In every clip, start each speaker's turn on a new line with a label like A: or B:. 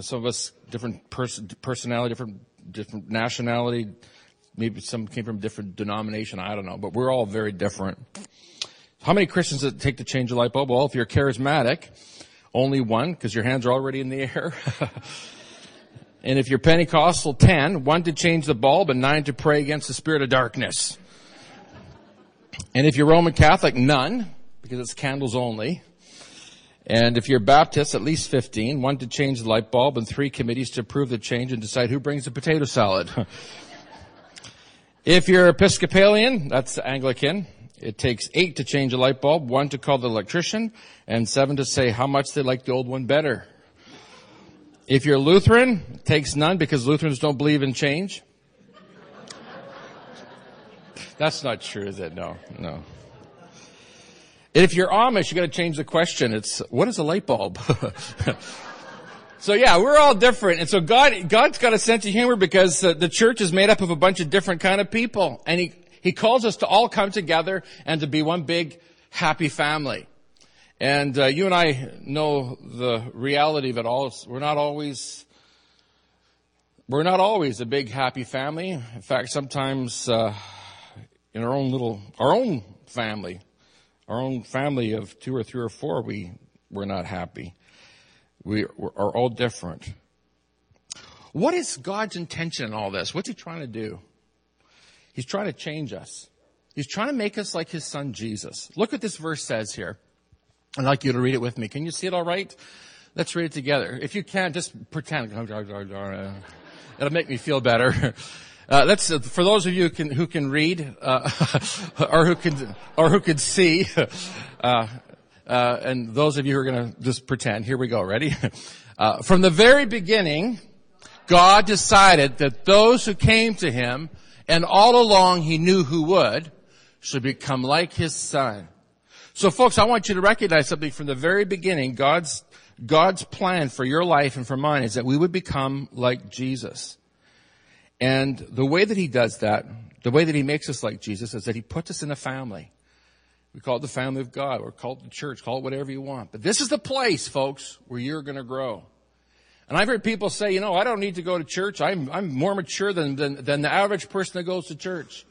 A: Some of us different pers- personality, different different nationality. Maybe some came from different denomination. I don't know, but we're all very different. How many Christians does it take to change a light bulb? Well, if you're charismatic, only one, because your hands are already in the air. and if you're Pentecostal, ten, one to change the bulb and nine to pray against the spirit of darkness. And if you're Roman Catholic, none, because it's candles only. And if you're Baptist, at least 15, one to change the light bulb and three committees to approve the change and decide who brings the potato salad. if you're Episcopalian, that's Anglican, it takes eight to change a light bulb, one to call the electrician, and seven to say how much they like the old one better. If you're Lutheran, it takes none because Lutherans don't believe in change. That's not true, is it? No, no. If you're Amish, you gotta change the question. It's, what is a light bulb? so yeah, we're all different. And so God, God's got a sense of humor because uh, the church is made up of a bunch of different kind of people. And He, He calls us to all come together and to be one big happy family. And uh, you and I know the reality of it all. We're not always, we're not always a big happy family. In fact, sometimes uh, in our own little, our own family, our own family of two or three or four, we we're not happy. We are all different. What is God's intention in all this? What's He trying to do? He's trying to change us. He's trying to make us like His Son Jesus. Look what this verse says here. I'd like you to read it with me. Can you see it all right? Let's read it together. If you can't, just pretend. It'll make me feel better. Uh, let's uh, for those of you who can, who can read uh, or who can or who can see, uh, uh, and those of you who are going to just pretend. Here we go. Ready? Uh, from the very beginning, God decided that those who came to Him, and all along He knew who would, should become like His Son. So, folks, I want you to recognize something from the very beginning. God's God's plan for your life and for mine is that we would become like Jesus. And the way that he does that, the way that he makes us like Jesus is that he puts us in a family. We call it the family of God, or call it the church, call it whatever you want. But this is the place, folks, where you're gonna grow. And I've heard people say, you know, I don't need to go to church. I'm, I'm more mature than, than, than the average person that goes to church.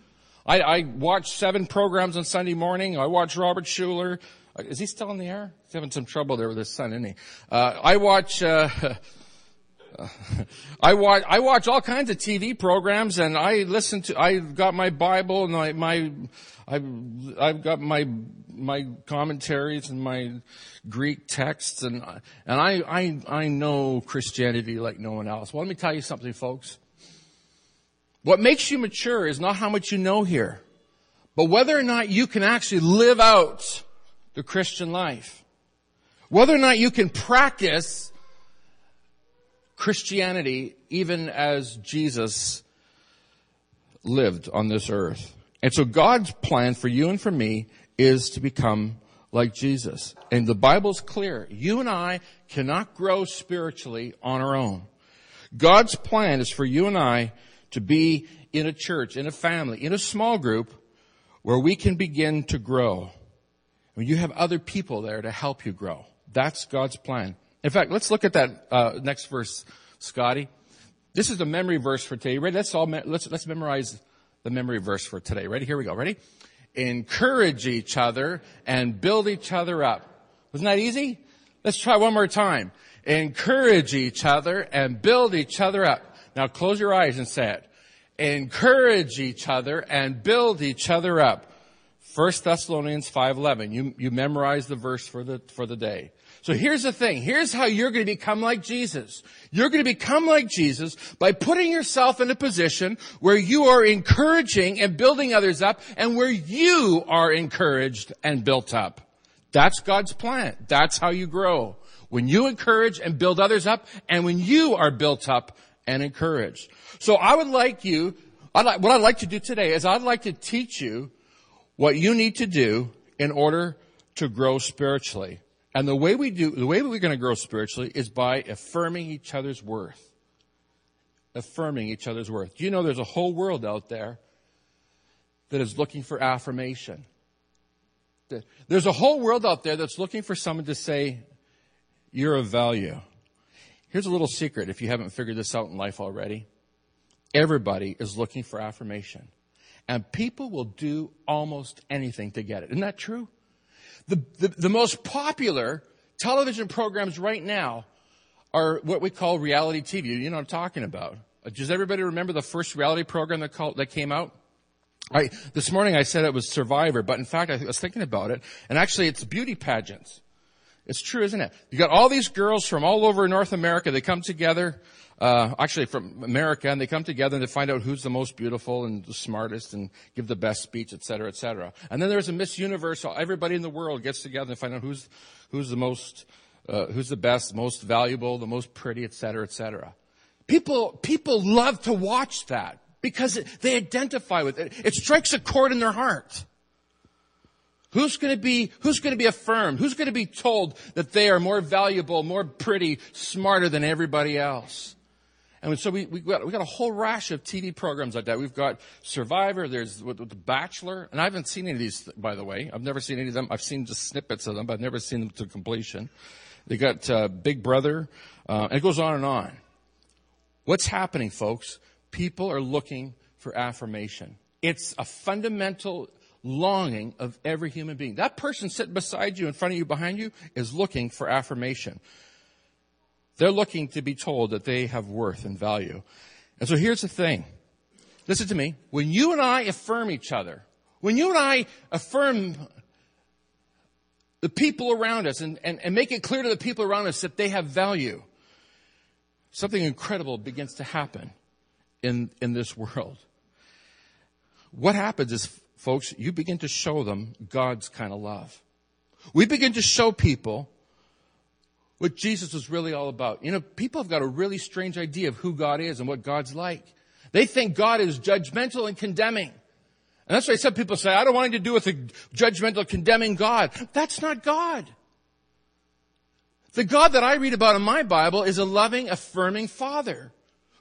A: I, I watch seven programs on Sunday morning. I watch Robert Schuller. Is he still in the air? He's having some trouble there with his son, isn't he? Uh, I watch, uh, I watch I watch all kinds of TV programs, and I listen to. I got my Bible and my my I've I've got my my commentaries and my Greek texts, and and I I I know Christianity like no one else. Well, let me tell you something, folks. What makes you mature is not how much you know here, but whether or not you can actually live out the Christian life. Whether or not you can practice Christianity even as Jesus lived on this earth. And so God's plan for you and for me is to become like Jesus. And the Bible's clear. You and I cannot grow spiritually on our own. God's plan is for you and I to be in a church, in a family, in a small group where we can begin to grow. When you have other people there to help you grow. That's God's plan. In fact, let's look at that uh, next verse, Scotty. This is the memory verse for today. Ready? Let's all me- let's let's memorize the memory verse for today. Ready? Here we go. Ready? Encourage each other and build each other up. Wasn't that easy? Let's try one more time. Encourage each other and build each other up. Now close your eyes and say it. Encourage each other and build each other up. 1 Thessalonians 5:11. You you memorize the verse for the for the day. So here's the thing. Here's how you're going to become like Jesus. You're going to become like Jesus by putting yourself in a position where you are encouraging and building others up and where you are encouraged and built up. That's God's plan. That's how you grow. When you encourage and build others up and when you are built up and encouraged. So I would like you, I'd like, what I'd like to do today is I'd like to teach you what you need to do in order to grow spiritually. And the way we do, the way we're going to grow spiritually is by affirming each other's worth. Affirming each other's worth. Do you know there's a whole world out there that is looking for affirmation? There's a whole world out there that's looking for someone to say, you're of value. Here's a little secret if you haven't figured this out in life already. Everybody is looking for affirmation. And people will do almost anything to get it. Isn't that true? The, the, the most popular television programs right now are what we call reality TV. You know what I'm talking about. Does everybody remember the first reality program that, called, that came out? I, this morning I said it was Survivor, but in fact I was thinking about it, and actually it's beauty pageants. It's true, isn't it? You got all these girls from all over North America. They come together, uh, actually from America, and they come together to find out who's the most beautiful and the smartest and give the best speech, et cetera, et cetera. And then there's a Miss Universe. Everybody in the world gets together and find out who's who's the most, uh, who's the best, most valuable, the most pretty, et cetera, et cetera. People people love to watch that because they identify with it. It strikes a chord in their heart. Who's going to be, who's going to be affirmed? Who's going to be told that they are more valuable, more pretty, smarter than everybody else? And so we, we got, we got a whole rash of TV programs like that. We've got Survivor, there's The Bachelor, and I haven't seen any of these, by the way. I've never seen any of them. I've seen just snippets of them, but I've never seen them to completion. They got uh, Big Brother, uh, and it goes on and on. What's happening, folks? People are looking for affirmation. It's a fundamental longing of every human being. That person sitting beside you, in front of you, behind you, is looking for affirmation. They're looking to be told that they have worth and value. And so here's the thing. Listen to me. When you and I affirm each other, when you and I affirm the people around us and, and, and make it clear to the people around us that they have value, something incredible begins to happen in, in this world. What happens is folks, you begin to show them God's kind of love. We begin to show people what Jesus was really all about. You know, people have got a really strange idea of who God is and what God's like. They think God is judgmental and condemning. And that's why some people say, I don't want anything to do with a judgmental, condemning God. That's not God. The God that I read about in my Bible is a loving, affirming Father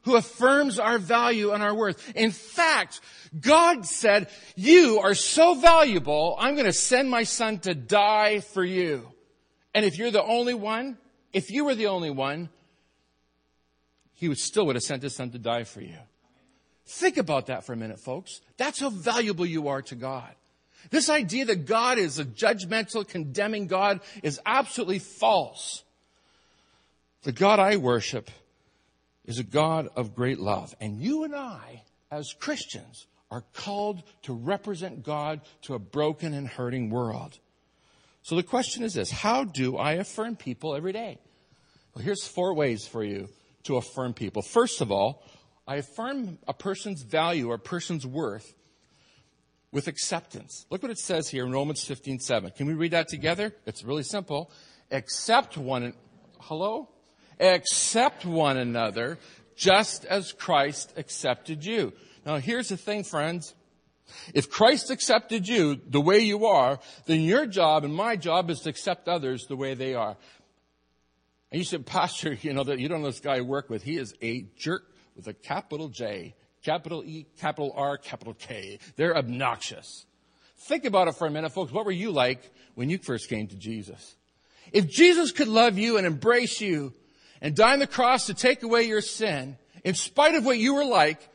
A: who affirms our value and our worth. In fact, God said, you are so valuable, I'm going to send my son to die for you. And if you're the only one, if you were the only one, he would still would have sent his son to die for you. Think about that for a minute, folks. That's how valuable you are to God. This idea that God is a judgmental, condemning God is absolutely false. The God I worship is a God of great love. And you and I, as Christians, are called to represent God to a broken and hurting world. So the question is this How do I affirm people every day? Well, here's four ways for you to affirm people. First of all, I affirm a person's value or a person's worth with acceptance. Look what it says here in Romans 15 7. Can we read that together? It's really simple. Accept one. Hello? accept one another just as Christ accepted you. Now here's the thing, friends. If Christ accepted you the way you are, then your job and my job is to accept others the way they are. And you said, Pastor, you know that you don't know this guy I work with. He is a jerk with a capital J, capital E, capital R, capital K. They're obnoxious. Think about it for a minute, folks. What were you like when you first came to Jesus? If Jesus could love you and embrace you and die on the cross to take away your sin, in spite of what you were like,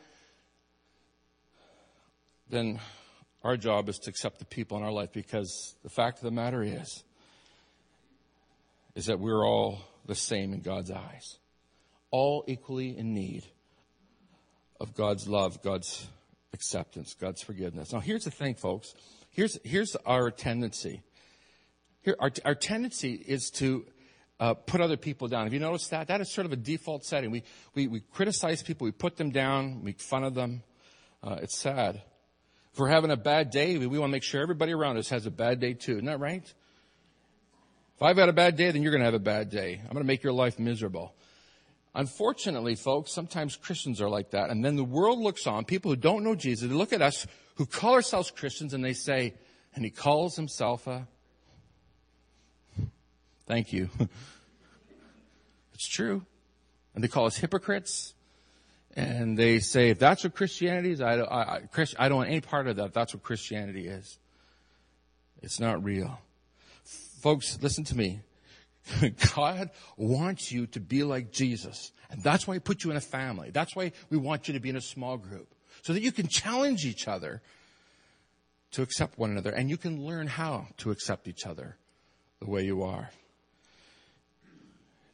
A: then our job is to accept the people in our life because the fact of the matter is, is that we're all the same in God's eyes. All equally in need of God's love, God's acceptance, God's forgiveness. Now here's the thing, folks. Here's, here's our tendency. Here, our, our tendency is to uh, put other people down. Have you noticed that? That is sort of a default setting. We, we, we criticize people, we put them down, we make fun of them. Uh, it's sad. If we're having a bad day, we, want to make sure everybody around us has a bad day too. Isn't that right? If I've had a bad day, then you're going to have a bad day. I'm going to make your life miserable. Unfortunately, folks, sometimes Christians are like that. And then the world looks on, people who don't know Jesus, they look at us who call ourselves Christians and they say, and he calls himself a Thank you. it's true. And they call us hypocrites. And they say, if that's what Christianity is, I, I, I, don't want any part of that. That's what Christianity is. It's not real. Folks, listen to me. God wants you to be like Jesus. And that's why He put you in a family. That's why we want you to be in a small group. So that you can challenge each other to accept one another. And you can learn how to accept each other the way you are.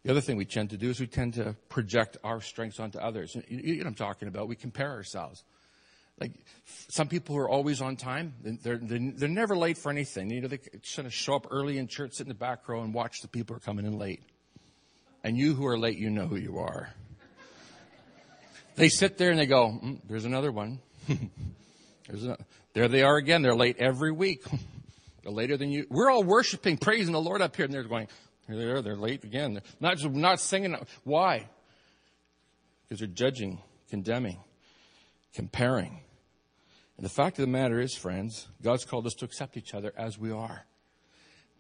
A: The other thing we tend to do is we tend to project our strengths onto others. You know what I'm talking about? We compare ourselves. Like some people who are always on time, they're, they're, they're never late for anything. You know, they kind of show up early in church, sit in the back row, and watch the people who are coming in late. And you who are late, you know who you are. they sit there and they go, mm, "There's another one." There's a, there they are again. They're late every week. they're later than you. We're all worshiping, praising the Lord up here, and they're going, here they are. They're late again. They're not not singing. Why? Because they're judging, condemning, comparing. And the fact of the matter is, friends, God's called us to accept each other as we are.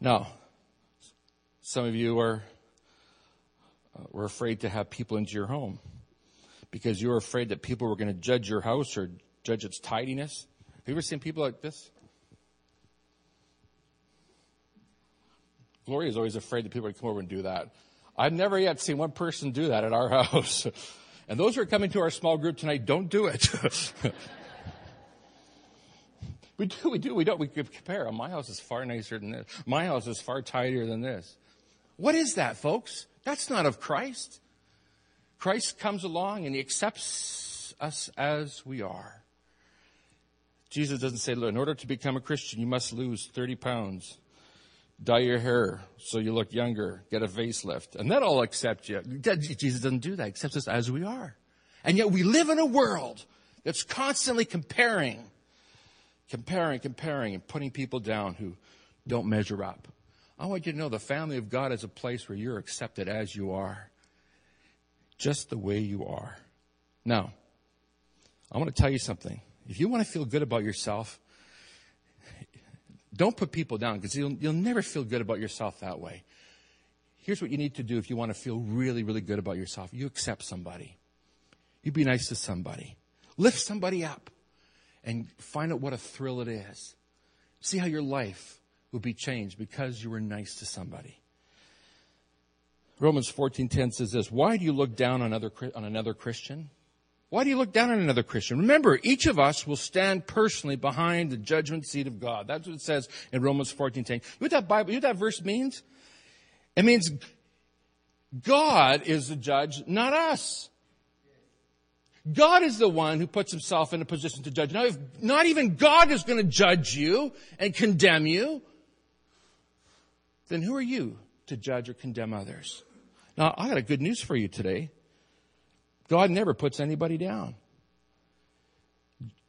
A: Now, some of you are uh, were afraid to have people into your home because you were afraid that people were going to judge your house or judge its tidiness. Have you ever seen people like this? Gloria is always afraid that people would come over and do that. I've never yet seen one person do that at our house. And those who are coming to our small group tonight, don't do it. we do, we do, we don't. We compare. My house is far nicer than this. My house is far tidier than this. What is that, folks? That's not of Christ. Christ comes along and he accepts us as we are. Jesus doesn't say, in order to become a Christian, you must lose 30 pounds dye your hair so you look younger, get a facelift, and then I'll accept you. Jesus doesn't do that. He accepts us as we are. And yet we live in a world that's constantly comparing, comparing, comparing, and putting people down who don't measure up. I want you to know the family of God is a place where you're accepted as you are, just the way you are. Now, I want to tell you something. If you want to feel good about yourself, don't put people down because you'll, you'll never feel good about yourself that way. Here's what you need to do if you want to feel really, really good about yourself. You accept somebody. You be nice to somebody. Lift somebody up and find out what a thrill it is. See how your life will be changed because you were nice to somebody. Romans 14:10 says this, "Why do you look down on, other, on another Christian? Why do you look down on another Christian? Remember, each of us will stand personally behind the judgment seat of God. That's what it says in Romans 14, 10. You know what that Bible, you know what that verse means? It means God is the judge, not us. God is the one who puts himself in a position to judge. Now, if not even God is going to judge you and condemn you, then who are you to judge or condemn others? Now, I got a good news for you today. God never puts anybody down.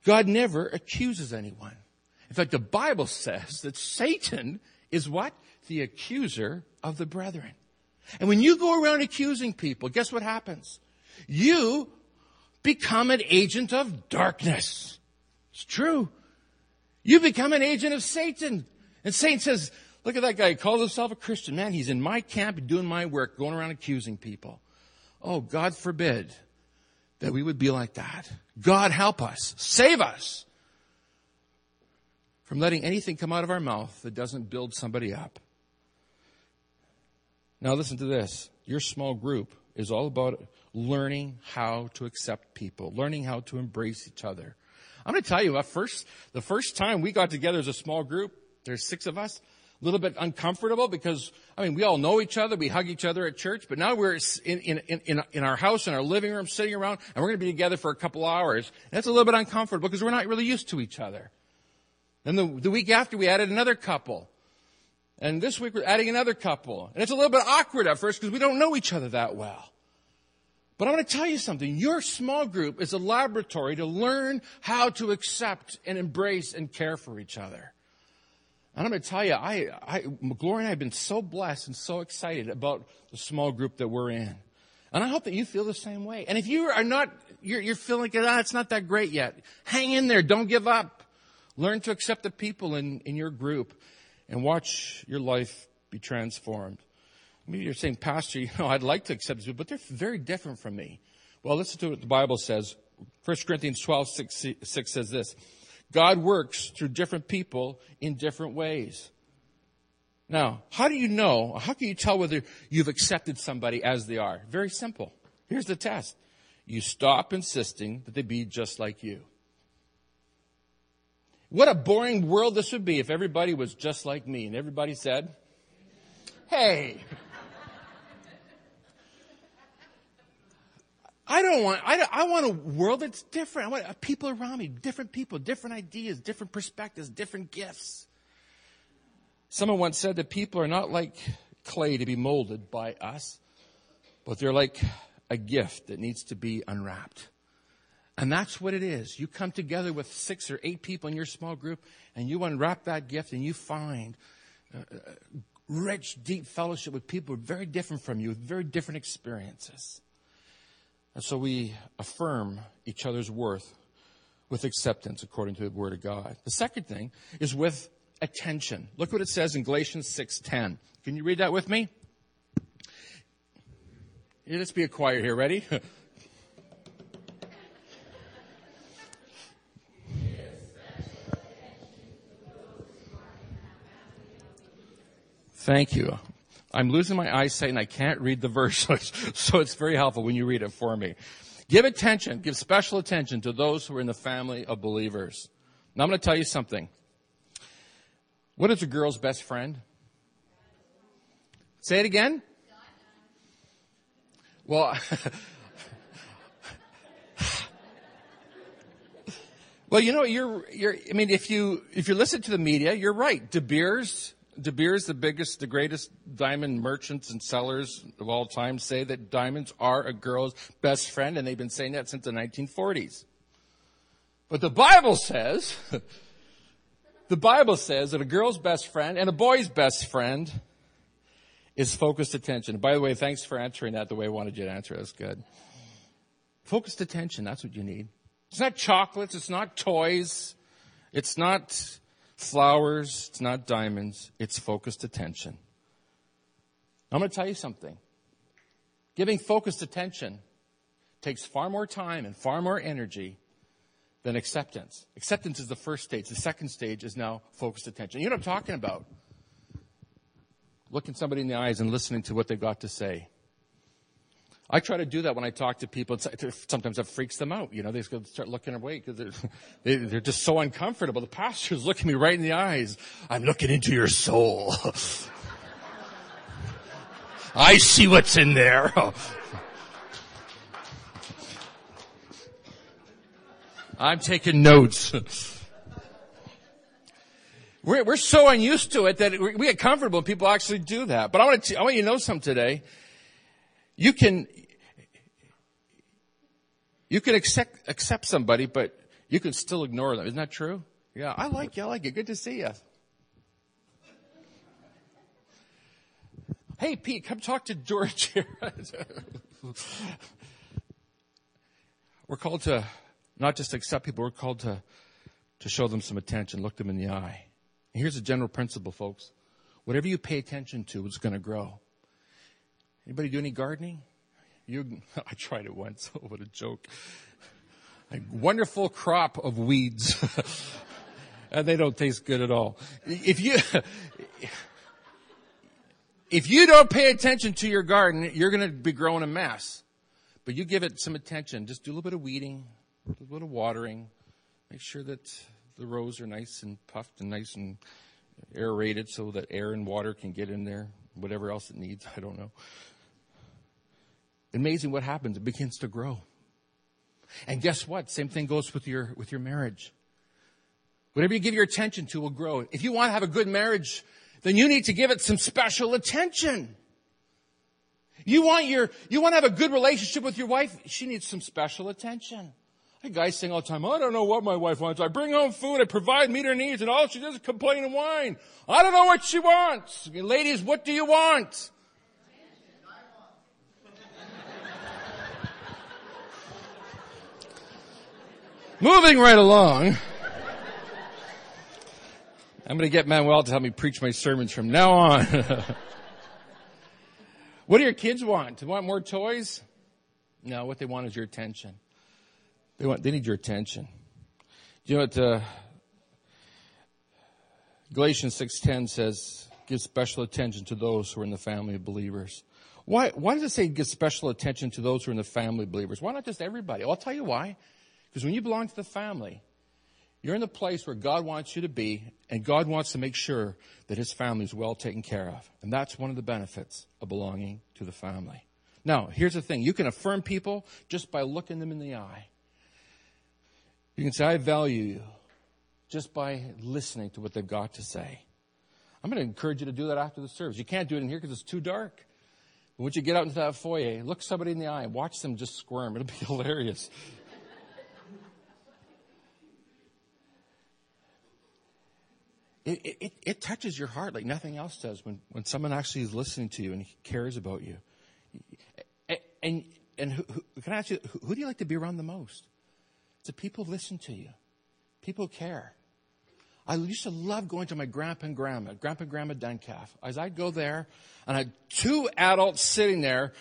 A: God never accuses anyone. In fact, the Bible says that Satan is what? The accuser of the brethren. And when you go around accusing people, guess what happens? You become an agent of darkness. It's true. You become an agent of Satan. And Satan says, look at that guy. He calls himself a Christian. Man, he's in my camp doing my work, going around accusing people. Oh, God forbid that we would be like that. God help us. Save us from letting anything come out of our mouth that doesn't build somebody up. Now listen to this. Your small group is all about learning how to accept people, learning how to embrace each other. I'm going to tell you, first, the first time we got together as a small group, there's six of us, a little bit uncomfortable because, I mean, we all know each other. We hug each other at church, but now we're in, in, in, in our house, in our living room, sitting around, and we're going to be together for a couple hours. And that's a little bit uncomfortable because we're not really used to each other. Then the, the week after, we added another couple. And this week, we're adding another couple. And it's a little bit awkward at first because we don't know each other that well. But I want to tell you something. Your small group is a laboratory to learn how to accept and embrace and care for each other. And I'm going to tell you, I, I, Gloria and I have been so blessed and so excited about the small group that we're in. And I hope that you feel the same way. And if you are not, you're, you're feeling like, ah, it's not that great yet, hang in there. Don't give up. Learn to accept the people in, in your group and watch your life be transformed. Maybe you're saying, Pastor, you know, I'd like to accept people, but they're very different from me. Well, listen to what the Bible says. 1 Corinthians 12, 6, 6 says this. God works through different people in different ways. Now, how do you know, how can you tell whether you've accepted somebody as they are? Very simple. Here's the test. You stop insisting that they be just like you. What a boring world this would be if everybody was just like me and everybody said, Hey, I don't want, I, I want a world that's different. I want uh, people around me, different people, different ideas, different perspectives, different gifts. Someone once said that people are not like clay to be molded by us, but they're like a gift that needs to be unwrapped. And that's what it is. You come together with six or eight people in your small group and you unwrap that gift and you find uh, uh, rich, deep fellowship with people who are very different from you, with very different experiences. And so we affirm each other's worth with acceptance according to the Word of God. The second thing is with attention. Look what it says in Galatians 6:10. Can you read that with me? Yeah, let's be quiet here. Ready? Thank you. I'm losing my eyesight and I can't read the verse, so it's very helpful when you read it for me. Give attention, give special attention to those who are in the family of believers. Now I'm going to tell you something. What is a girl's best friend? Say it again. Well, well, you know, you're, you're, I mean, if you, if you listen to the media, you're right. De Beers, De Beers, the biggest, the greatest diamond merchants and sellers of all time say that diamonds are a girl's best friend, and they've been saying that since the 1940s. But the Bible says, The Bible says that a girl's best friend and a boy's best friend is focused attention. By the way, thanks for answering that the way I wanted you to answer. That's good. Focused attention, that's what you need. It's not chocolates, it's not toys, it's not flowers, it's not diamonds, it's focused attention. I'm going to tell you something. Giving focused attention takes far more time and far more energy than acceptance. Acceptance is the first stage. The second stage is now focused attention. You know what I'm talking about? Looking somebody in the eyes and listening to what they've got to say. I try to do that when I talk to people. Sometimes it freaks them out. You know, they start looking away because they're, they're just so uncomfortable. The pastor's looking me right in the eyes. I'm looking into your soul. I see what's in there. I'm taking notes. we're, we're so unused to it that we get comfortable when people actually do that. But I want, to, I want you to know something today. You can, you can accept, accept somebody, but you can still ignore them. Isn't that true? Yeah, I like you. I like you. Good to see you. Hey, Pete, come talk to George here. We're called to not just accept people, we're called to, to show them some attention, look them in the eye. And here's a general principle, folks. Whatever you pay attention to is going to grow. Anybody do any gardening? You, I tried it once. What a joke. A wonderful crop of weeds. and they don't taste good at all. If you, if you don't pay attention to your garden, you're going to be growing a mess. But you give it some attention. Just do a little bit of weeding, a little bit of watering. Make sure that the rows are nice and puffed and nice and aerated so that air and water can get in there. Whatever else it needs, I don't know. Amazing what happens. It begins to grow. And guess what? Same thing goes with your, with your marriage. Whatever you give your attention to will grow. If you want to have a good marriage, then you need to give it some special attention. You want your, you want to have a good relationship with your wife? She needs some special attention. I guys sing all the time, I don't know what my wife wants. I bring home food, I provide meet her needs, and all she does is complain and whine. I don't know what she wants. Ladies, what do you want? Moving right along. I'm going to get Manuel to help me preach my sermons from now on. what do your kids want? Do they want more toys? No, what they want is your attention. They want, they need your attention. Do you know what, uh, Galatians 6.10 says, give special attention to those who are in the family of believers. Why, why does it say give special attention to those who are in the family of believers? Why not just everybody? Well, I'll tell you why. Because when you belong to the family, you're in the place where God wants you to be, and God wants to make sure that His family is well taken care of. And that's one of the benefits of belonging to the family. Now, here's the thing. You can affirm people just by looking them in the eye. You can say, I value you just by listening to what they've got to say. I'm going to encourage you to do that after the service. You can't do it in here because it's too dark. But once you get out into that foyer, look somebody in the eye watch them just squirm. It'll be hilarious. It, it, it, touches your heart like nothing else does when, when someone actually is listening to you and cares about you. And, and who, who, can I ask you, who, do you like to be around the most? It's the people who listen to you. People who care. I used to love going to my grandpa and grandma, grandpa and grandma Duncalf. As I'd go there, and I had two adults sitting there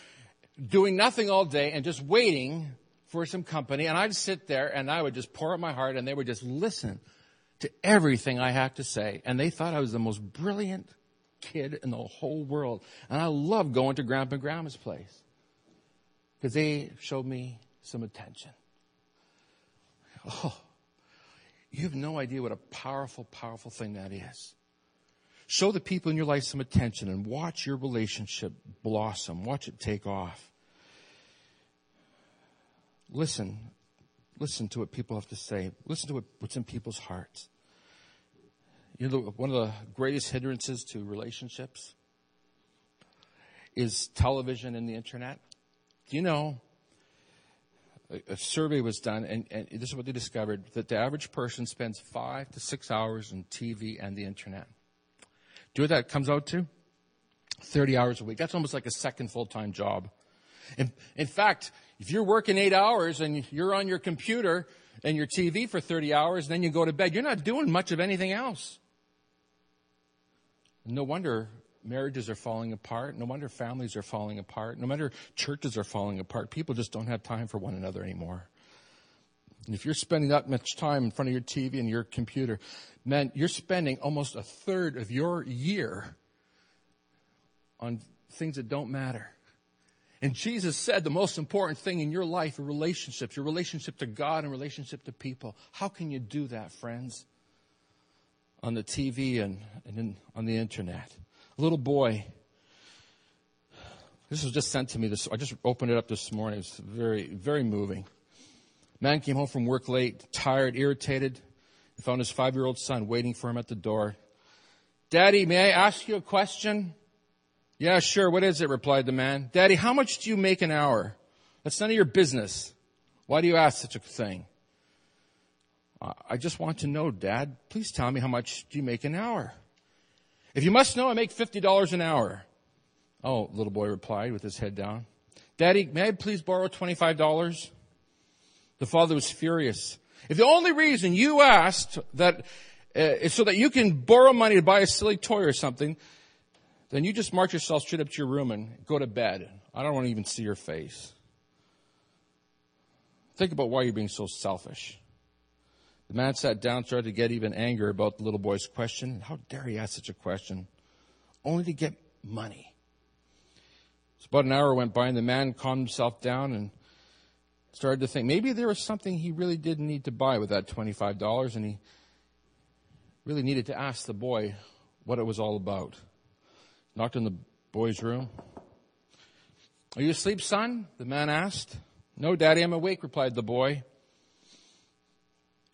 A: doing nothing all day and just waiting for some company. And I'd sit there and I would just pour out my heart and they would just listen to everything I had to say. And they thought I was the most brilliant kid in the whole world. And I loved going to grandpa and grandma's place because they showed me some attention. Oh, you have no idea what a powerful, powerful thing that is. Show the people in your life some attention and watch your relationship blossom. Watch it take off. Listen. Listen to what people have to say. Listen to what, what's in people's hearts. You know, one of the greatest hindrances to relationships is television and the internet. Do you know a survey was done, and, and, this is what they discovered that the average person spends five to six hours on TV and the internet. Do you know what that comes out to? 30 hours a week. That's almost like a second full time job. In, in fact, if you're working eight hours and you're on your computer and your TV for 30 hours, then you go to bed, you're not doing much of anything else. No wonder marriages are falling apart. No wonder families are falling apart. No wonder churches are falling apart. People just don't have time for one another anymore. And if you're spending that much time in front of your TV and your computer, man, you're spending almost a third of your year on things that don't matter. And Jesus said the most important thing in your life are relationships, your relationship to God and relationship to people. How can you do that, friends? On the TV and, and in, on the internet A little boy. This was just sent to me. This I just opened it up this morning. It's very, very moving. Man came home from work late, tired, irritated, and found his five-year-old son waiting for him at the door. Daddy, may I ask you a question? Yeah, sure. What is it? replied the man. Daddy, how much do you make an hour? That's none of your business. Why do you ask such a thing? I just want to know, Dad. Please tell me how much do you make an hour? If you must know, I make $50 an hour. Oh, little boy replied with his head down. Daddy, may I please borrow $25? The father was furious. If the only reason you asked that uh, is so that you can borrow money to buy a silly toy or something, then you just march yourself straight up to your room and go to bed. I don't want to even see your face. Think about why you're being so selfish. The man sat down, started to get even angry about the little boy's question. How dare he ask such a question? Only to get money. So about an hour went by, and the man calmed himself down and started to think maybe there was something he really did need to buy with that $25, and he really needed to ask the boy what it was all about. Knocked on the boy's room. Are you asleep, son? The man asked. No, daddy, I'm awake, replied the boy.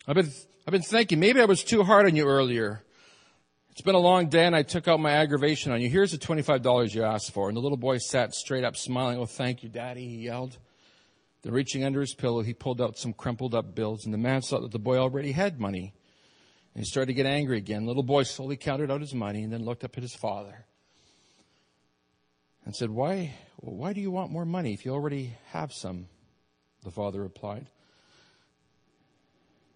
A: I've been, I've been thinking, maybe I was too hard on you earlier. It's been a long day and I took out my aggravation on you. Here's the $25 you asked for. And the little boy sat straight up smiling. Oh, thank you, daddy, he yelled. Then reaching under his pillow, he pulled out some crumpled up bills and the man saw that the boy already had money. And he started to get angry again. The little boy slowly counted out his money and then looked up at his father and said, why, why do you want more money if you already have some? The father replied.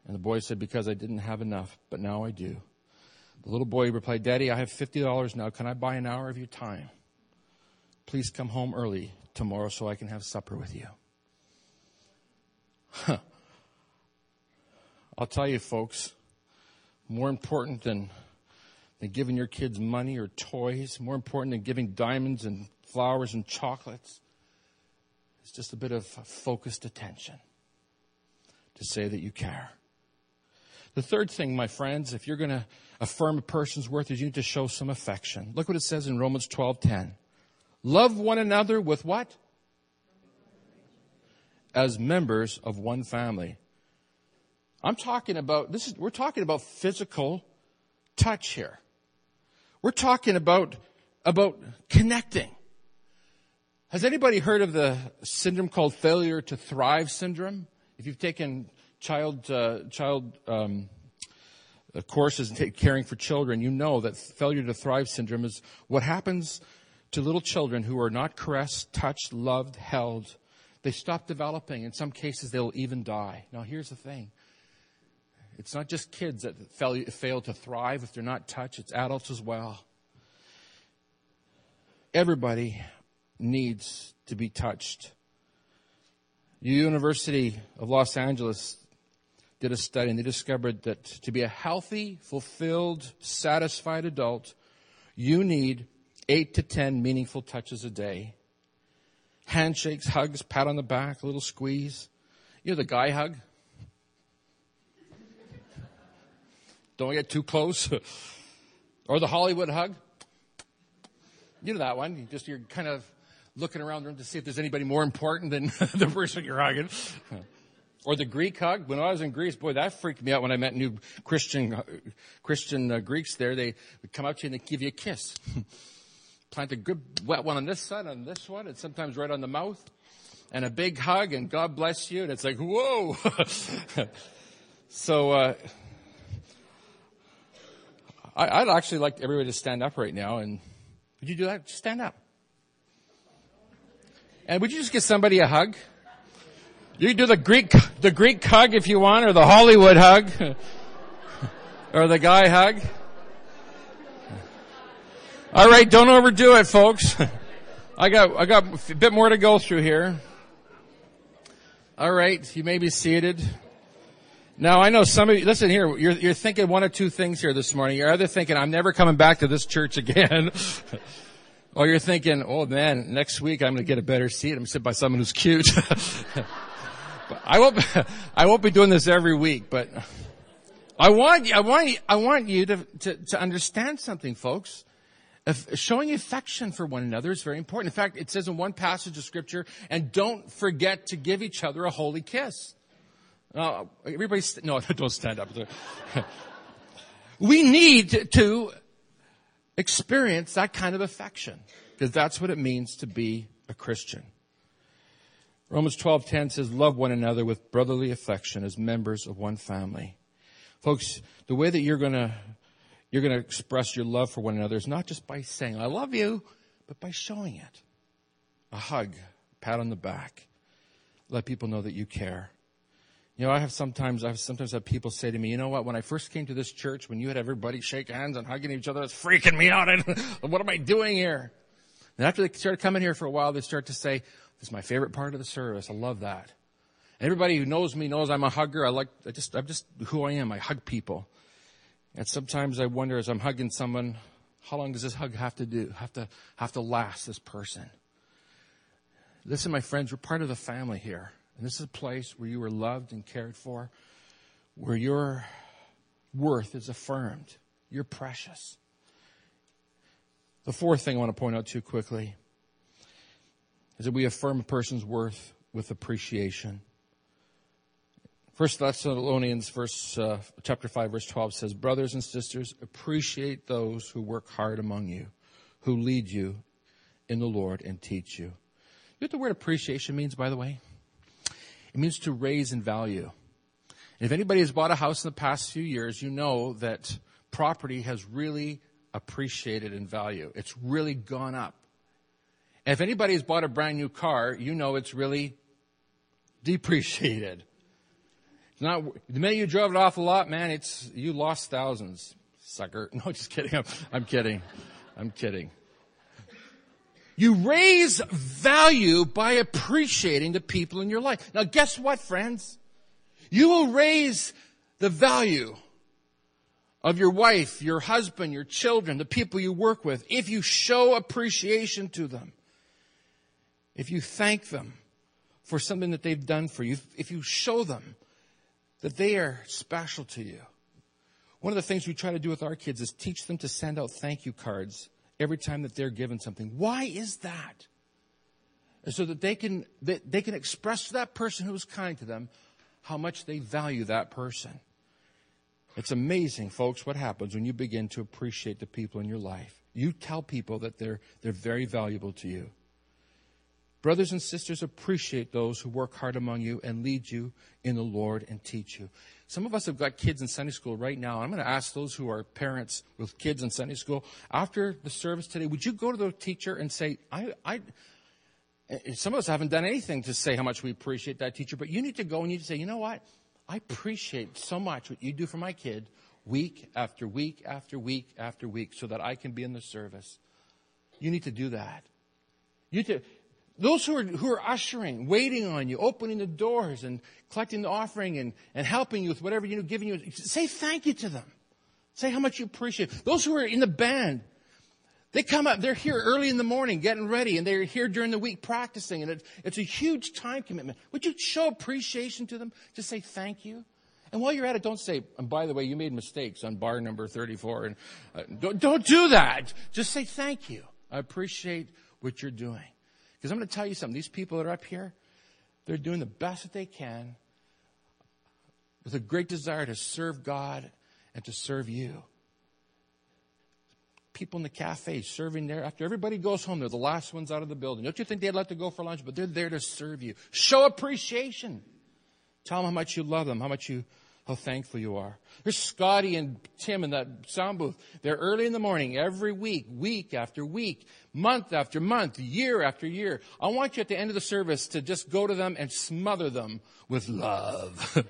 A: And the boy said, Because I didn't have enough, but now I do. The little boy replied, Daddy, I have $50 now. Can I buy an hour of your time? Please come home early tomorrow so I can have supper with you. Huh. I'll tell you, folks, more important than than giving your kids money or toys, more important than giving diamonds and flowers and chocolates. It's just a bit of focused attention to say that you care. The third thing, my friends, if you're going to affirm a person's worth, is you need to show some affection. Look what it says in Romans 12:10. Love one another with what? As members of one family. I'm talking about this is we're talking about physical touch here. We're talking about about connecting. Has anybody heard of the syndrome called failure to thrive syndrome? If you've taken child uh, child um, uh, courses in caring for children, you know that failure to thrive syndrome is what happens to little children who are not caressed, touched, loved, held. They stop developing. In some cases, they'll even die. Now, here's the thing. It's not just kids that fail, fail to thrive if they're not touched, it's adults as well. Everybody needs to be touched. The University of Los Angeles did a study and they discovered that to be a healthy, fulfilled, satisfied adult, you need eight to ten meaningful touches a day. Handshakes, hugs, pat on the back, a little squeeze. You know the guy hug? Don't get too close. or the Hollywood hug. You know that one. You just, you're kind of looking around the room to see if there's anybody more important than the person you're hugging. Or the Greek hug. When I was in Greece, boy, that freaked me out when I met new Christian, Christian uh, Greeks there. They would come up to you and they give you a kiss. Plant a good wet one on this side, on this one, and sometimes right on the mouth. And a big hug and God bless you. And it's like, whoa. so, uh, I, would actually like everybody to stand up right now. And would you do that? Just stand up. And would you just give somebody a hug? You can do the Greek, the Greek hug if you want, or the Hollywood hug, or the guy hug. All right, don't overdo it, folks. I got, I got a bit more to go through here. All right, you may be seated. Now I know some of you, listen here, you're, you're thinking one of two things here this morning. You're either thinking, I'm never coming back to this church again. or you're thinking, oh man, next week I'm going to get a better seat. I'm going to sit by someone who's cute. I won't, I won't be doing this every week, but I want, I want, I want you to, to, to understand something, folks. If showing affection for one another is very important. In fact, it says in one passage of scripture, and don't forget to give each other a holy kiss. Uh, everybody, st- no, don't stand up. we need to experience that kind of affection because that's what it means to be a Christian. Romans 12:10 says love one another with brotherly affection as members of one family. Folks, the way that you're going to you're going to express your love for one another is not just by saying I love you, but by showing it. A hug, pat on the back. Let people know that you care. You know, I have sometimes, I've sometimes had people say to me, you know what, when I first came to this church, when you had everybody shake hands and hugging each other, it's freaking me out. what am I doing here? And after they started coming here for a while, they start to say, this is my favorite part of the service. I love that. Everybody who knows me knows I'm a hugger. I like, I just, I'm just who I am. I hug people. And sometimes I wonder as I'm hugging someone, how long does this hug have to do, have to, have to last this person? Listen, my friends, we're part of the family here. And this is a place where you are loved and cared for, where your worth is affirmed. You're precious. The fourth thing I want to point out to you quickly is that we affirm a person's worth with appreciation. First Thessalonians verse, uh, chapter 5 verse 12 says, Brothers and sisters, appreciate those who work hard among you, who lead you in the Lord and teach you. You know what the word appreciation means, by the way? It means to raise in value. And if anybody has bought a house in the past few years, you know that property has really appreciated in value. It's really gone up. And if anybody has bought a brand new car, you know it's really depreciated. It's not, the minute you drove it off the lot, man, it's, you lost thousands, sucker. No, just kidding. I'm, I'm kidding. I'm kidding. You raise value by appreciating the people in your life. Now guess what, friends? You will raise the value of your wife, your husband, your children, the people you work with, if you show appreciation to them, if you thank them for something that they've done for you, if you show them that they are special to you. One of the things we try to do with our kids is teach them to send out thank you cards every time that they're given something. Why is that? So that they can, they, they can express to that person who was kind to them how much they value that person. It's amazing, folks, what happens when you begin to appreciate the people in your life. You tell people that they're, they're very valuable to you. Brothers and sisters, appreciate those who work hard among you and lead you in the Lord and teach you. Some of us have got kids in Sunday school right now. I'm going to ask those who are parents with kids in Sunday school after the service today, would you go to the teacher and say, I, I, eh, some of us haven't done anything to say how much we appreciate that teacher, but you need to go and you need to say, you know what? I appreciate so much what you do for my kid week after week after week after week so that I can be in the service. You need to do that. You need to, those who are, who are ushering, waiting on you, opening the doors and collecting the offering and, and helping you with whatever you know, giving you, say thank you to them. Say how much you appreciate. Those who are in the band, they come up, they're here early in the morning getting ready and they're here during the week practicing and it, it's a huge time commitment. Would you show appreciation to them? Just say thank you. And while you're at it, don't say, and by the way, you made mistakes on bar number 34. And uh, don't, don't do that. Just say thank you. I appreciate what you're doing. Because I'm going to tell you something. These people that are up here, they're doing the best that they can with a great desire to serve God and to serve you. People in the cafe serving there after everybody goes home, they're the last ones out of the building. Don't you think they'd like to go for lunch? But they're there to serve you. Show appreciation. Tell them how much you love them, how much you how thankful you are. There's Scotty and Tim in that sound booth. They're early in the morning every week, week after week, month after month, year after year. I want you at the end of the service to just go to them and smother them with love.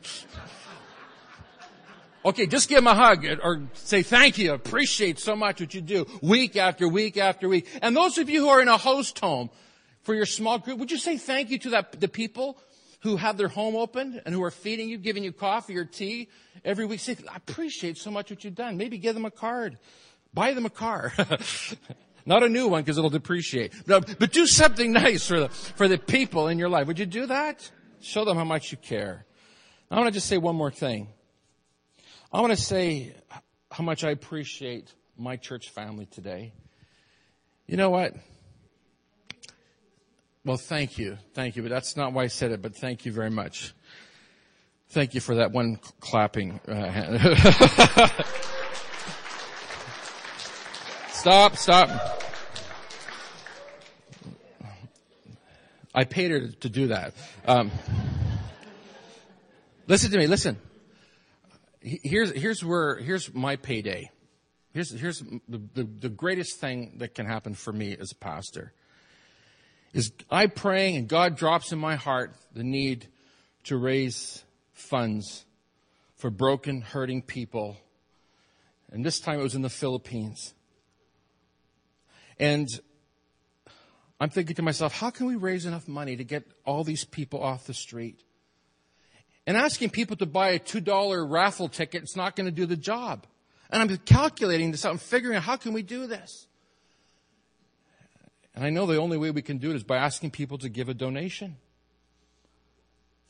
A: okay, just give them a hug or say thank you, appreciate so much what you do week after week after week. And those of you who are in a host home for your small group, would you say thank you to that, the people who have their home open and who are feeding you, giving you coffee or tea every week. Say, I appreciate so much what you've done. Maybe give them a card. Buy them a car. Not a new one because it'll depreciate. But, but do something nice for the, for the people in your life. Would you do that? Show them how much you care. I want to just say one more thing. I want to say how much I appreciate my church family today. You know what? Well, thank you. Thank you. But that's not why I said it, but thank you very much. Thank you for that one clapping uh, stop, stop. I paid her to do that. Um, listen to me, listen. Here's, here's where, here's my payday. Here's, here's the, the, the greatest thing that can happen for me as a pastor is I praying and God drops in my heart the need to raise funds for broken, hurting people. And this time it was in the Philippines. And I'm thinking to myself, how can we raise enough money to get all these people off the street? And asking people to buy a $2 raffle ticket, it's not going to do the job. And I'm calculating this out and figuring out how can we do this? And I know the only way we can do it is by asking people to give a donation.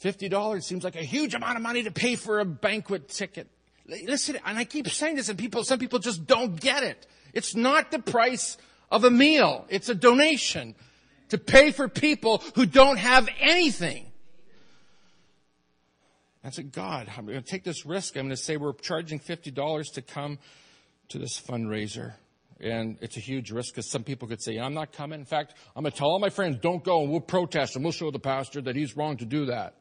A: $50 seems like a huge amount of money to pay for a banquet ticket. Listen, and I keep saying this and people, some people just don't get it. It's not the price of a meal. It's a donation to pay for people who don't have anything. I said, God, I'm going to take this risk. I'm going to say we're charging $50 to come to this fundraiser. And it's a huge risk because some people could say, I'm not coming. In fact, I'm going to tell all my friends, don't go and we'll protest and we'll show the pastor that he's wrong to do that.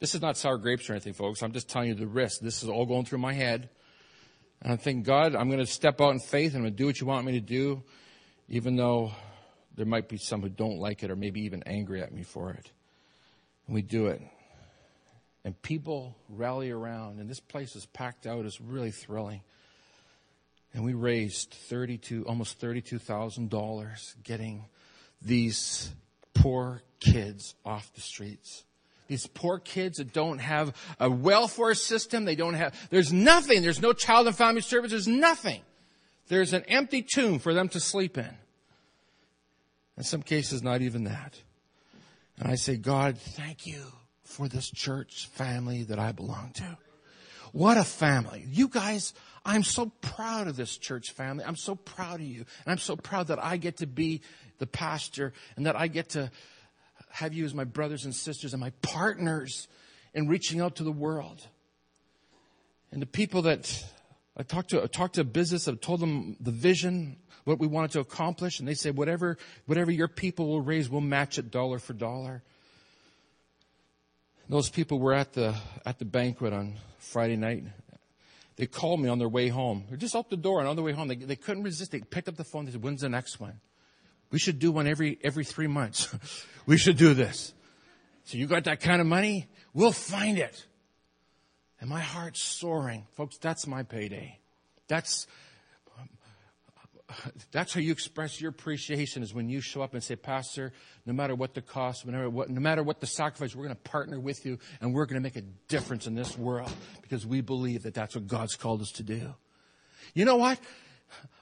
A: This is not sour grapes or anything, folks. I'm just telling you the risk. This is all going through my head. And I'm thinking, God, I'm going to step out in faith and I'm going to do what you want me to do, even though there might be some who don't like it or maybe even angry at me for it. And we do it. And people rally around, and this place is packed out. It's really thrilling. And we raised 32, almost $32,000 getting these poor kids off the streets. These poor kids that don't have a welfare system, they don't have, there's nothing. There's no child and family service. There's nothing. There's an empty tomb for them to sleep in. In some cases, not even that. And I say, God, thank you for this church family that I belong to. What a family. You guys, I'm so proud of this church family. I'm so proud of you. And I'm so proud that I get to be the pastor and that I get to have you as my brothers and sisters and my partners in reaching out to the world. And the people that I talked to, I talked to a business, I've told them the vision, what we wanted to accomplish, and they said, whatever, whatever your people will raise, we'll match it dollar for dollar. Those people were at the, at the banquet on Friday night. They called me on their way home. They're just out the door and on their way home. They, they couldn't resist. They picked up the phone. They said, when's the next one? We should do one every, every three months. we should do this. So you got that kind of money? We'll find it. And my heart's soaring. Folks, that's my payday. That's, that's how you express your appreciation is when you show up and say, Pastor, no matter what the cost, no matter what, no matter what the sacrifice, we're going to partner with you and we're going to make a difference in this world because we believe that that's what God's called us to do. You know what?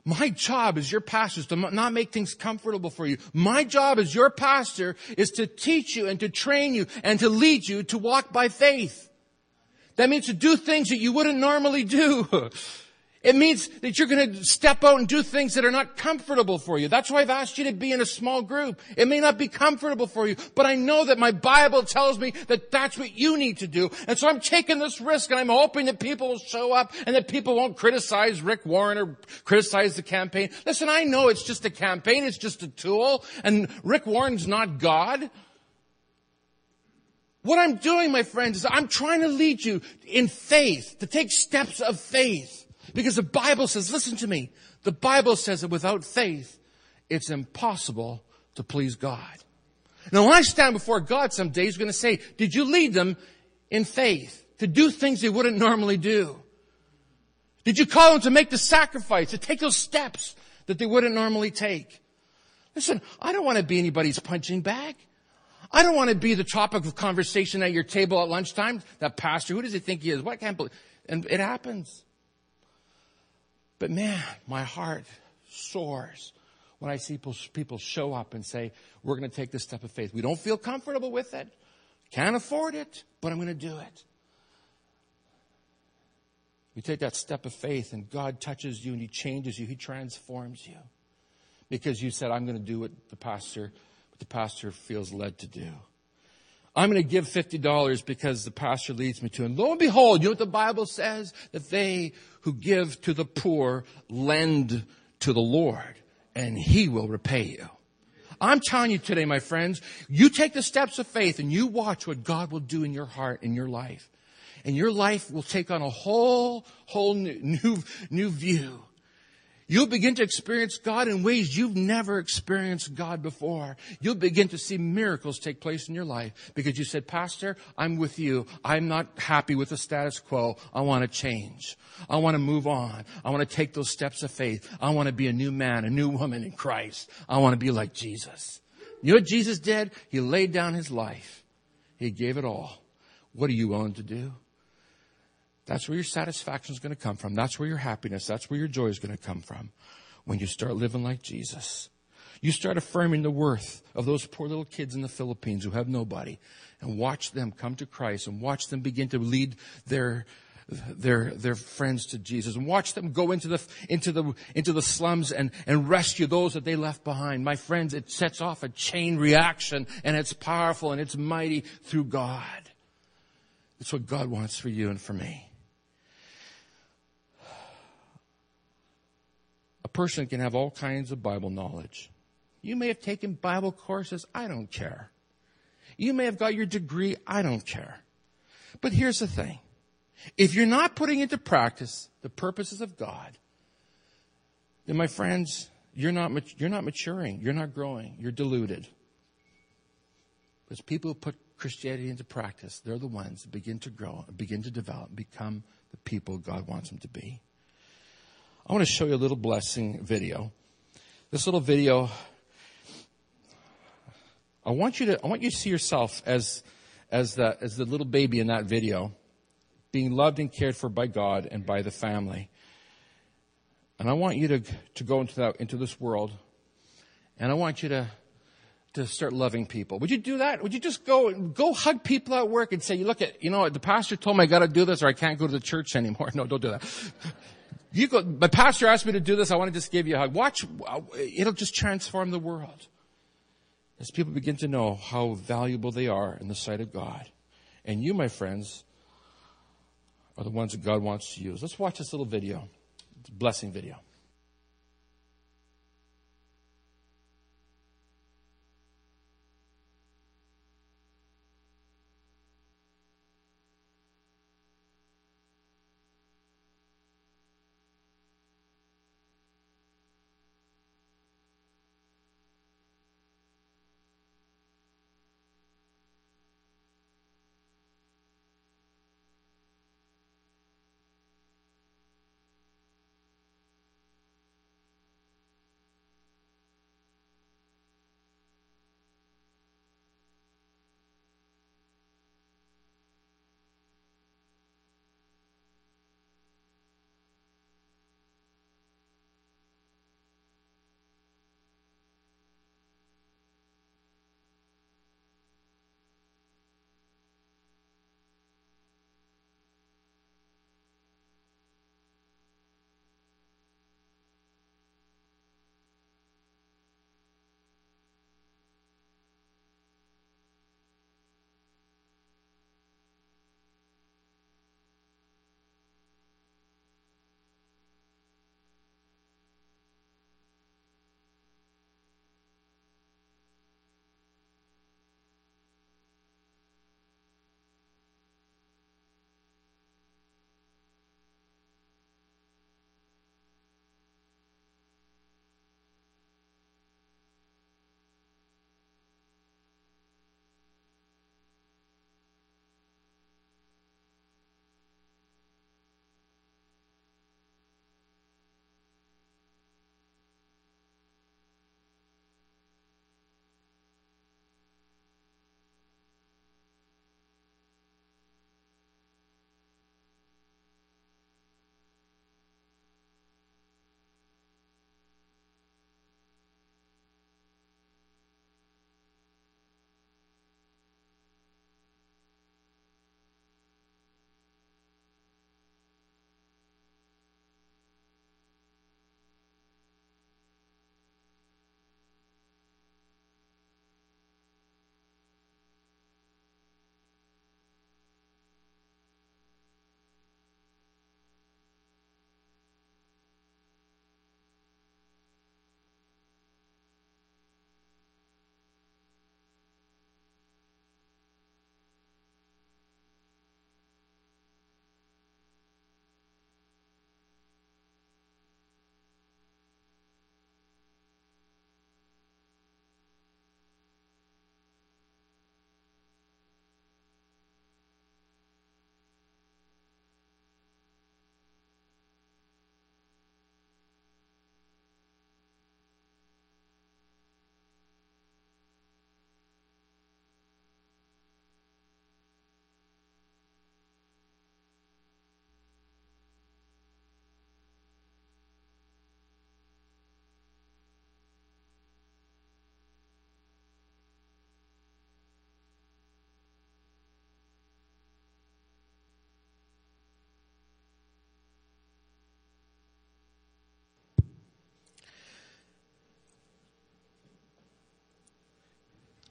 A: My job as your pastor is to not make things comfortable for you. My job as your pastor is to teach you and to train you and to lead you to walk by faith. That means to do things that you wouldn't normally do. It means that you're going to step out and do things that are not comfortable for you. That's why I've asked you to be in a small group. It may not be comfortable for you, but I know that my Bible tells me that that's what you need to do. And so I'm taking this risk and I'm hoping that people will show up and that people won't criticize Rick Warren or criticize the campaign. Listen, I know it's just a campaign. It's just a tool and Rick Warren's not God. What I'm doing, my friends, is I'm trying to lead you in faith, to take steps of faith. Because the Bible says, listen to me, the Bible says that without faith, it's impossible to please God. Now when I stand before God someday, He's going to say, did you lead them in faith to do things they wouldn't normally do? Did you call them to make the sacrifice, to take those steps that they wouldn't normally take? Listen, I don't want to be anybody's punching bag. I don't want to be the topic of conversation at your table at lunchtime. That pastor, who does he think he is? What can't believe? And it happens. But man, my heart soars when I see people show up and say, we're going to take this step of faith. We don't feel comfortable with it. Can't afford it, but I'm going to do it. We take that step of faith and God touches you and He changes you. He transforms you. Because you said, I'm going to do what the pastor, what the pastor feels led to do. I'm going to give $50 because the pastor leads me to. And lo and behold, you know what the Bible says? That they who give to the poor lend to the Lord and he will repay you. I'm telling you today, my friends, you take the steps of faith and you watch what God will do in your heart, in your life. And your life will take on a whole, whole new, new, new view. You'll begin to experience God in ways you've never experienced God before. You'll begin to see miracles take place in your life because you said, Pastor, I'm with you. I'm not happy with the status quo. I want to change. I want to move on. I want to take those steps of faith. I want to be a new man, a new woman in Christ. I want to be like Jesus. You know what Jesus did? He laid down his life. He gave it all. What are you willing to do? That's where your satisfaction is going to come from. That's where your happiness, that's where your joy is going to come from when you start living like Jesus. You start affirming the worth of those poor little kids in the Philippines who have nobody and watch them come to Christ and watch them begin to lead their their their friends to Jesus and watch them go into the into the into the slums and and rescue those that they left behind. My friends, it sets off a chain reaction and it's powerful and it's mighty through God. It's what God wants for you and for me. Person can have all kinds of Bible knowledge. You may have taken Bible courses. I don't care. You may have got your degree. I don't care. But here's the thing. If you're not putting into practice the purposes of God, then my friends, you're not, you're not maturing. You're not growing. You're deluded. Because people who put Christianity into practice, they're the ones that begin to grow, begin to develop, become the people God wants them to be. I want to show you a little blessing video. This little video, I want you to, I want you to see yourself as, as the, as the little baby in that video, being loved and cared for by God and by the family. And I want you to, to go into that, into this world and I want you to, to start loving people. Would you do that? Would you just go, go hug people at work and say, you look at, you know, the pastor told me I gotta do this or I can't go to the church anymore. No, don't do that. You go, my pastor asked me to do this. I want to just give you a hug. Watch, it'll just transform the world. As people begin to know how valuable they are in the sight of God. And you, my friends, are the ones that God wants to use. Let's watch this little video. It's a blessing video.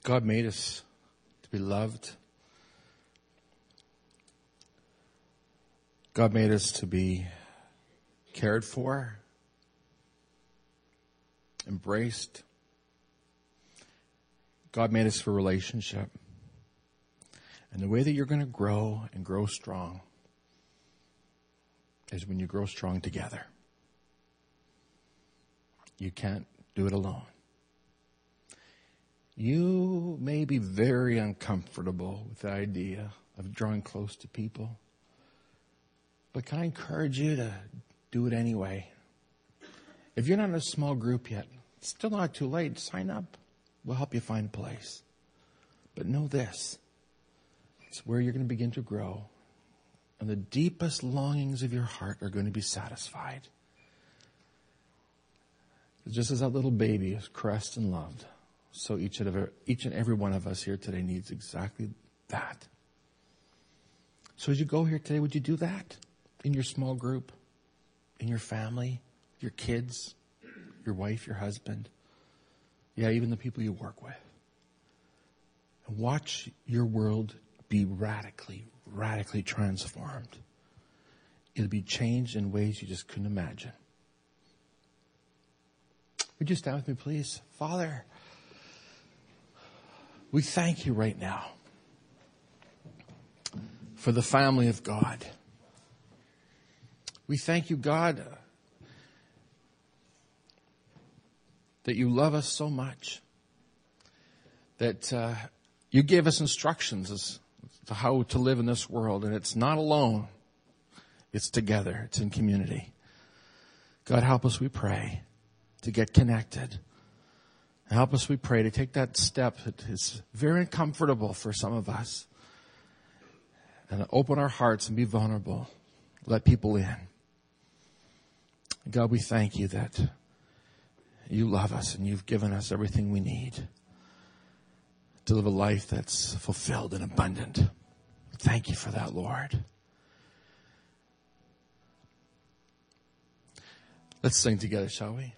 A: God made us to be loved. God made us to be cared for, embraced. God made us for relationship. And the way that you're going to grow and grow strong is when you grow strong together. You can't do it alone. You may be very uncomfortable with the idea of drawing close to people, but can I encourage you to do it anyway? If you're not in a small group yet, it's still not too late. Sign up. We'll help you find a place. But know this It's where you're going to begin to grow. And the deepest longings of your heart are going to be satisfied. Just as that little baby is caressed and loved, so each and, every, each and every one of us here today needs exactly that. So as you go here today, would you do that in your small group, in your family, your kids, your wife, your husband? Yeah, even the people you work with. And watch your world be radically, radically transformed. It'll be changed in ways you just couldn't imagine. Would you stand with me, please? Father, we thank you right now for the family of God. We thank you, God, that you love us so much, that uh, you gave us instructions as to how to live in this world, and it's not alone. It's together. It's in community. God, help us, we pray, to get connected. Help us, we pray, to take that step that is very uncomfortable for some of us and open our hearts and be vulnerable. Let people in. God, we thank you that you love us and you've given us everything we need to live a life that's fulfilled and abundant. Thank you for that, Lord. Let's sing together, shall we?